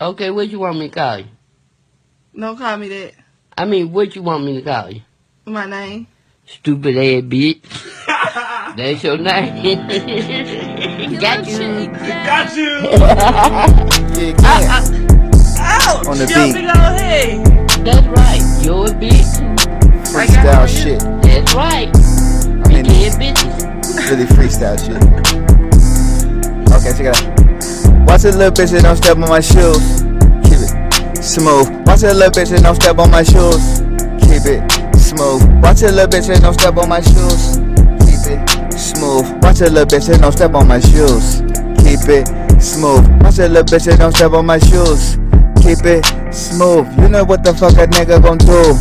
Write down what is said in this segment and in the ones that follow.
Okay, what you want me to call you? Don't call me that. I mean, what you want me to call you? My name. Stupid ass bitch. That's your name. Got you. Got you. Yeah, yeah. Ouch. On the Yo, beat. big old head. That's right. You're a bitch. Freestyle shit. That's right. I mean, Yeah, bitches. really freestyle shit. Okay, check it out. Watch a little bitch and don't step on my shoes. Keep it smooth. Watch a little bitch and don't step on my shoes. Keep it smooth. Watch a little bitch and don't step on my shoes. Keep it smooth. Watch a little bitch and don't step on my shoes. Keep it smooth. Watch a little bitch and don't step on my shoes. Keep it smooth. You know what the fuck a nigga gon' do.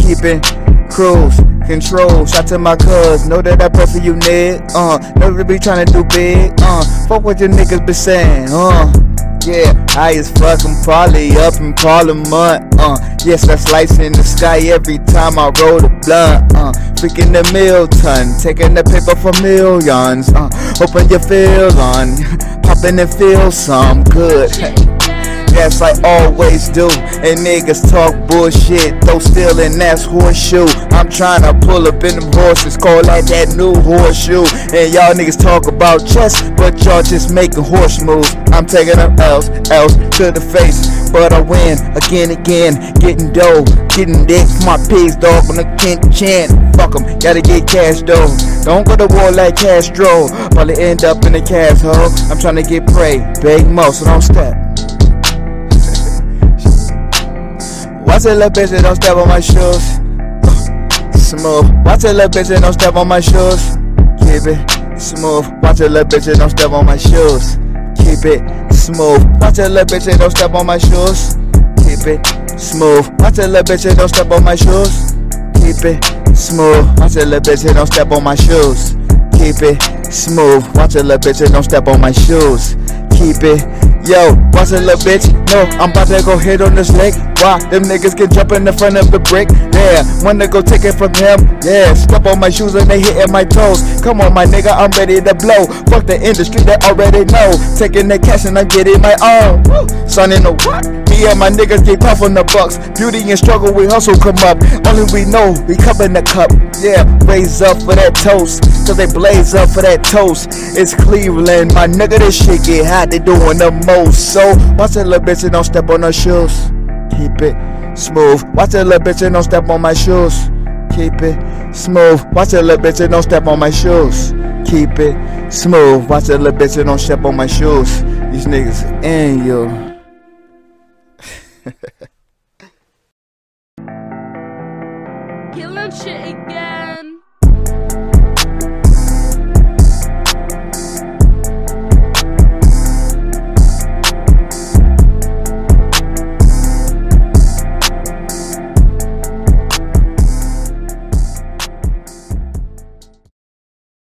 Keep it cruise, control, Shout to my cuz. Know that I pray for you, nigga. Uh, never be tryna do big. Uh, fuck what your niggas be saying. Uh, yeah, I is fucking probably up in Parliament. Uh, yes, that's lights in the sky every time I roll the blunt. Uh, freaking the mill ton, taking the paper for millions. Uh, hoping you feel on, popping and feel some good. Yes, I always do. And niggas talk bullshit, though still and that's horseshoe. I'm trying to pull up in them horses, call that that new horseshoe. And y'all niggas talk about chess, but y'all just making horse moves. I'm taking them L's, L's to the face, but I win again, again. Getting dough, getting dick my pigs, dog on the Kent chin. Fuck 'em, gotta get cash though. Don't go to war like Castro, probably end up in the cash hole. I'm trying to get prey, big so don't step. Watch a little bitch and don't step on my shoes. Smooth. Watch a little bitch and don't step on my shoes. Keep it smooth. Watch a little bitch and don't step on my shoes. Keep it smooth. Watch a little bitch and don't step on my shoes. Keep it smooth. Watch a little bitch and don't step on my shoes. Keep it smooth. Watch a little bitch and don't step on my shoes. Keep it smooth. Watch a little bitch and don't step on my shoes. Keep it Yo, watch a little bitch. No, I'm about to go hit on this leg. Why? Them niggas can jump in the front of the brick. Yeah, wanna go take it from him. Yeah, step on my shoes and they hitting my toes. Come on, my nigga, I'm ready to blow. Fuck the industry, they already know. Taking the cash and I'm getting my own. Son in the what? And my niggas get puff on the bucks. Beauty and struggle, we hustle come up. Only we know, we cup in the cup. Yeah, raise up for that toast. Cause they blaze up for that toast. It's Cleveland, my nigga, this shit get hot. They doing the most. So, watch that little bitch and don't step on her shoes. Keep it smooth. Watch that little bitch and don't step on my shoes. Keep it smooth. Watch that little bitch and don't step on my shoes. Keep it smooth. Watch that little bitch and don't step on my shoes. These niggas in you. Killing shit again.